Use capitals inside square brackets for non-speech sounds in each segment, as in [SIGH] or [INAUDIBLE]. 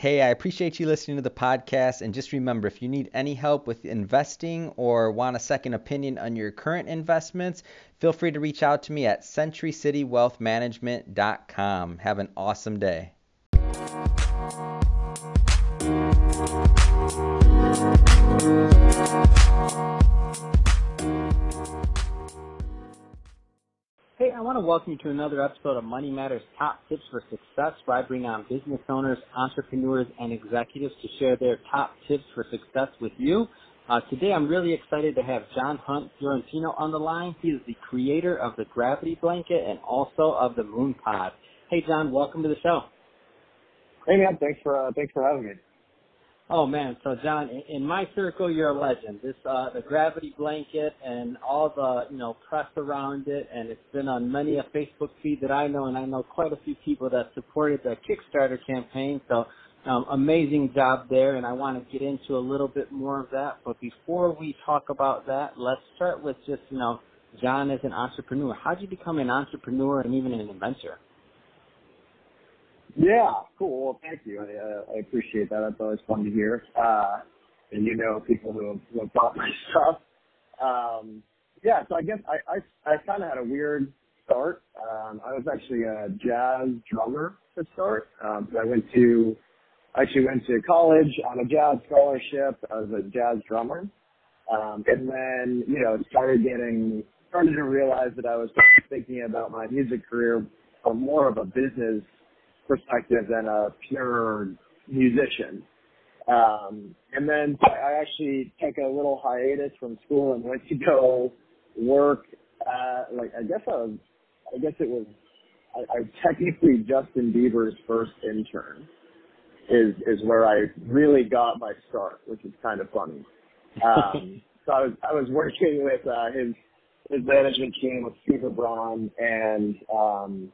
Hey, I appreciate you listening to the podcast. And just remember if you need any help with investing or want a second opinion on your current investments, feel free to reach out to me at centurycitywealthmanagement.com. Have an awesome day. I want to welcome you to another episode of Money Matters Top Tips for Success, where I bring on business owners, entrepreneurs, and executives to share their top tips for success with you. Uh, today, I'm really excited to have John Hunt Fiorentino on the line. He is the creator of the Gravity Blanket and also of the Moon Pod. Hey, John, welcome to the show. Hey, man, thanks for uh, thanks for having me. Oh man, so John, in my circle, you're a legend. This, uh, the gravity blanket and all the, you know, press around it, and it's been on many a Facebook feed that I know, and I know quite a few people that supported the Kickstarter campaign. So, um, amazing job there, and I want to get into a little bit more of that. But before we talk about that, let's start with just, you know, John as an entrepreneur. How did you become an entrepreneur and even an inventor? Yeah, cool. Well, thank you. I, uh, I appreciate that. That's always fun to hear. Uh, and you know people who have, who have bought my [LAUGHS] stuff. Um, yeah, so I guess I, I, I kind of had a weird start. Um, I was actually a jazz drummer to start. Um, so I went to, I actually went to college on a jazz scholarship as a jazz drummer. Um, and then, you know, started getting, started to realize that I was thinking about my music career from more of a business perspective than a pure musician. Um, and then I actually took a little hiatus from school and went to go work at, like, I guess I was, I guess it was, I, I technically Justin Bieber's first intern is, is where I really got my start, which is kind of funny. Um, [LAUGHS] so I was, I was working with, uh, his, his management team with Steve Braun and, um,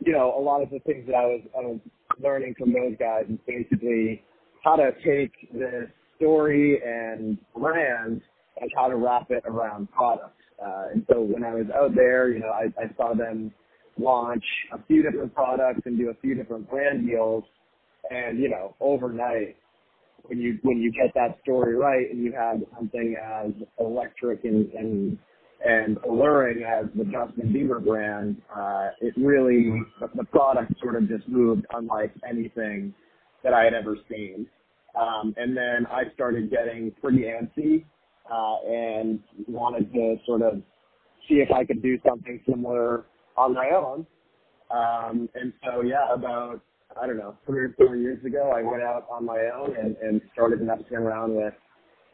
you know, a lot of the things that I was, learning from those guys is basically how to take the story and brand and how to wrap it around products. Uh, and so when I was out there, you know, I, I saw them launch a few different products and do a few different brand deals. And, you know, overnight, when you, when you get that story right and you have something as electric and, and and alluring as the Justin Bieber brand, uh, it really, the, product sort of just moved unlike anything that I had ever seen. Um, and then I started getting pretty antsy, uh, and wanted to sort of see if I could do something similar on my own. Um, and so yeah, about, I don't know, three or four years ago, I went out on my own and, and started messing around with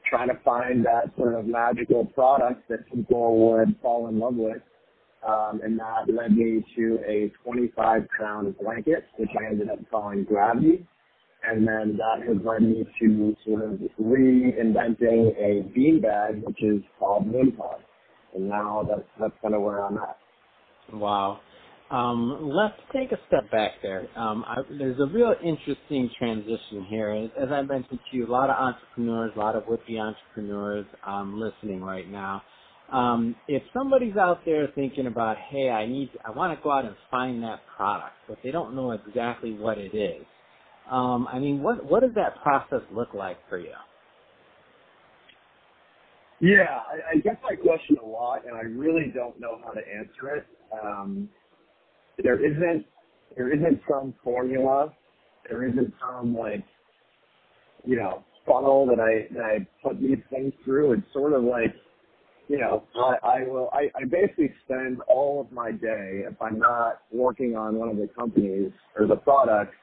trying to find that sort of magical product that people would fall in love with. Um, and that led me to a 25 pound blanket, which I ended up calling Gravity. And then that has led me to sort of reinventing a bean bag, which is called Moon Pod. And now that's, that's kind of where I'm at. Wow. Um, let's take a step back there. Um, I, there's a real interesting transition here. As I mentioned to you, a lot of entrepreneurs, a lot of would-be entrepreneurs um, listening right now. Um, if somebody's out there thinking about, hey, I need, I want to go out and find that product, but they don't know exactly what it is. Um, I mean, what what does that process look like for you? Yeah, I, I get that question a lot, and I really don't know how to answer it. There isn't there isn't some formula. There isn't some like you know funnel that I that I put these things through. It's sort of like you know I, I will I, I basically spend all of my day if I'm not working on one of the companies or the products.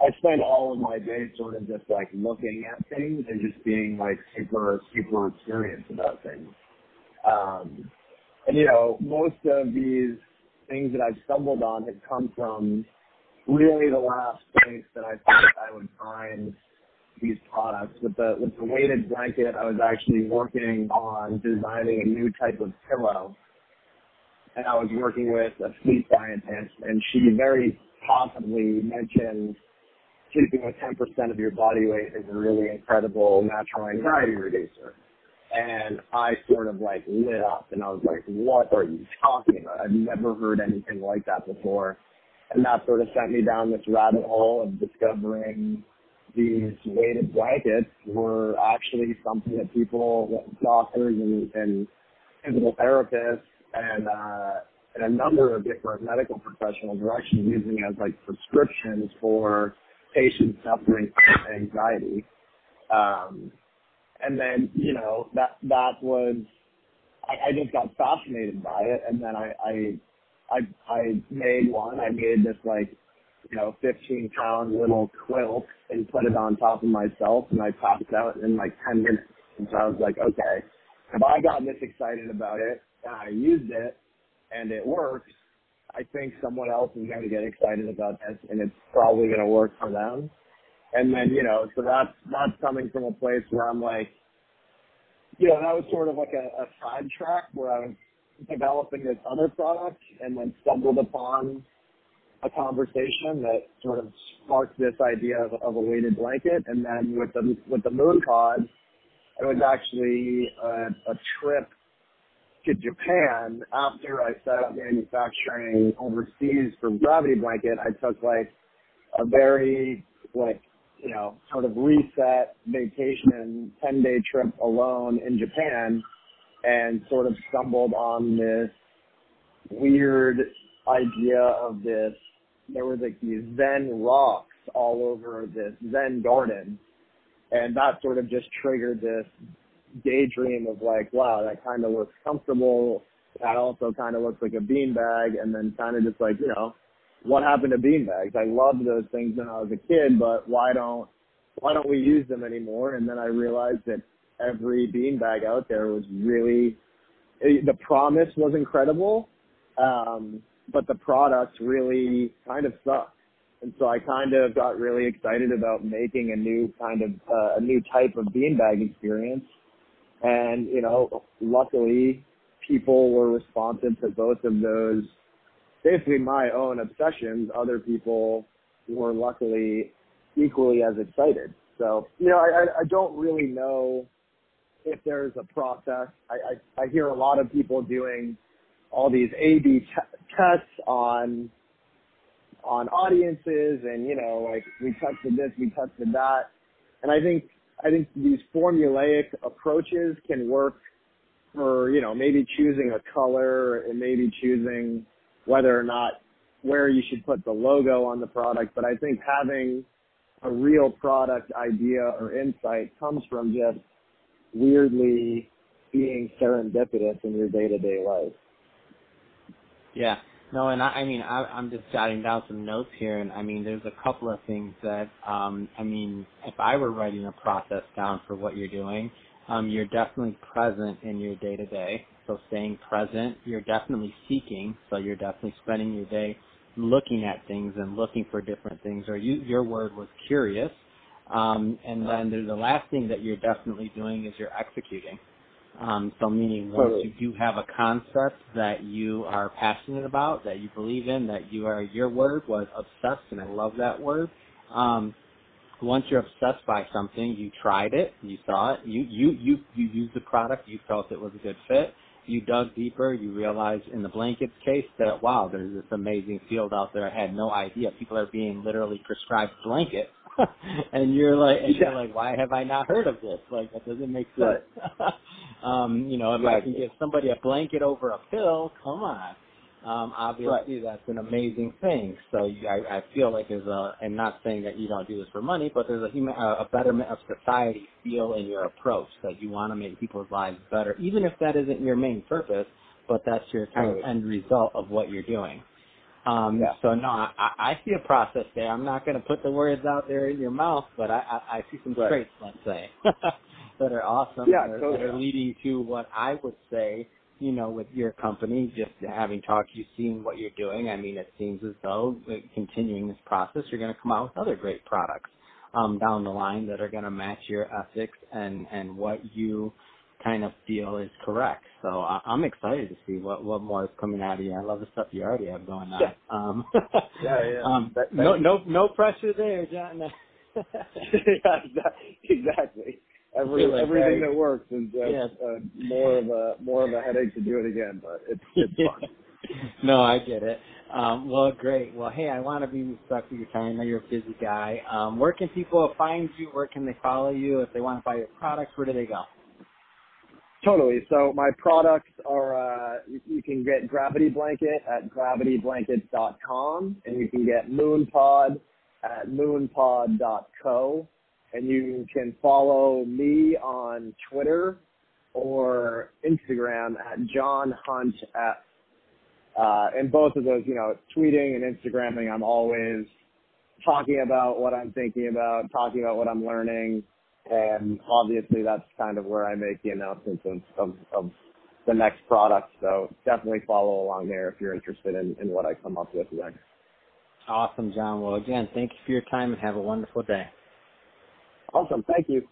I spend all of my day sort of just like looking at things and just being like super super experienced about things. Um, and you know most of these things that I've stumbled on have come from really the last place that I thought I would find these products. With the with the weighted blanket, I was actually working on designing a new type of pillow, and I was working with a sleep scientist, and she very possibly mentioned sleeping with 10% of your body weight is a really incredible natural anxiety reducer. And I sort of like lit up and I was like, what are you talking about? I've never heard anything like that before. And that sort of sent me down this rabbit hole of discovering these weighted blankets were actually something that people, doctors and, and physical therapists and, uh, and a number of different medical professionals are actually using as like prescriptions for patients suffering from anxiety. Um, and then, you know, that, that was, I, I just got fascinated by it. And then I, I, I, I made one. I made this like, you know, 15 pound little quilt and put it on top of myself and I passed out in like 10 minutes. And so I was like, okay, if I got this excited about it and I used it and it works, I think someone else is going to get excited about this and it's probably going to work for them. And then, you know, so that's, that's coming from a place where I'm like, you know, that was sort of like a, a side track where I was developing this other product and then stumbled upon a conversation that sort of sparked this idea of, of a weighted blanket. And then with the, with the moon pod, it was actually a, a trip to Japan after I set up manufacturing overseas for Gravity Blanket. I took like a very like you know sort of reset vacation, ten day trip alone in Japan, and sort of stumbled on this weird idea of this. There was like these Zen rocks all over this Zen garden, and that sort of just triggered this daydream of like, wow, that kind of looks comfortable. That also kind of looks like a beanbag, and then kind of just like, you know, what happened to beanbags? I loved those things when I was a kid, but why don't why don't we use them anymore? And then I realized that every beanbag out there was really the promise was incredible, um, but the product really kind of sucked. And so I kind of got really excited about making a new kind of uh, a new type of beanbag experience and, you know, luckily people were responsive to both of those, basically my own obsessions. Other people were luckily equally as excited. So, you know, I, I don't really know if there's a process. I, I, I hear a lot of people doing all these A/B t- tests on on audiences, and you know, like we tested this, we tested that, and I think I think these formulaic approaches can work for, you know, maybe choosing a color and maybe choosing whether or not where you should put the logo on the product. But I think having a real product idea or insight comes from just weirdly being serendipitous in your day to day life. Yeah, no, and I, I mean, I, I'm just jotting down some notes here, and I mean, there's a couple of things that, um, I mean, if I were writing a process down for what you're doing, um, you're definitely present in your day to day. So staying present, you're definitely seeking. So you're definitely spending your day looking at things and looking for different things. Or you, your word was curious. Um, and then the last thing that you're definitely doing is you're executing. Um, so meaning once totally. you do have a concept that you are passionate about, that you believe in, that you are, your word was obsessed, and I love that word. Um, once you're obsessed by something, you tried it, you saw it, you, you, you, you used the product, you felt it was a good fit, you dug deeper, you realize in the blankets case that wow, there's this amazing field out there. I had no idea. People are being literally prescribed blankets [LAUGHS] and you're like, and you're like, why have I not heard of this? Like, that doesn't make sense. [LAUGHS] Um, you know, if right. I can give somebody a blanket over a pill, come on. Um, obviously, right. that's an amazing thing. So you, I, I feel like there's a, and not saying that you don't do this for money, but there's a human, a, a betterment of society feel in your approach that you want to make people's lives better, even if that isn't your main purpose, but that's your kind of end result of what you're doing. Um, yeah. So no, I, I see a process there. I'm not going to put the words out there in your mouth, but I, I, I see some right. traits, let's say, [LAUGHS] that are awesome. Yeah, that, totally. that are leading to what I would say, you know, with your company, just having talked you, seeing what you're doing. I mean, it seems as though continuing this process, you're going to come out with other great products um, down the line that are going to match your ethics and and what you kind of feel is correct. So I, I'm excited to see what what more is coming out of you. I love the stuff you already have going on. Yeah. Um, [LAUGHS] yeah, yeah. [LAUGHS] Um, no, no, no pressure there, John. [LAUGHS] yeah, exactly. Every like everything that works is just yeah. uh, more of a more of a headache to do it again, but it's it's [LAUGHS] fun. no, I get it. Um, well, great. Well, hey, I want to be respectful of your time. I know you're a busy guy. Um, where can people find you? Where can they follow you? If they want to buy your products, where do they go? Totally. So my products are, uh, you, you can get Gravity Blanket at gravityblankets.com and you can get Moon Moonpod at moonpod.co and you can follow me on Twitter or Instagram at John Hunt at uh, and both of those, you know, tweeting and Instagramming, I'm always talking about what I'm thinking about, talking about what I'm learning, and obviously that's kind of where I make the announcements of, of, of the next product. So definitely follow along there if you're interested in, in what I come up with next. Awesome, John. Well, again, thank you for your time and have a wonderful day. Awesome. Thank you.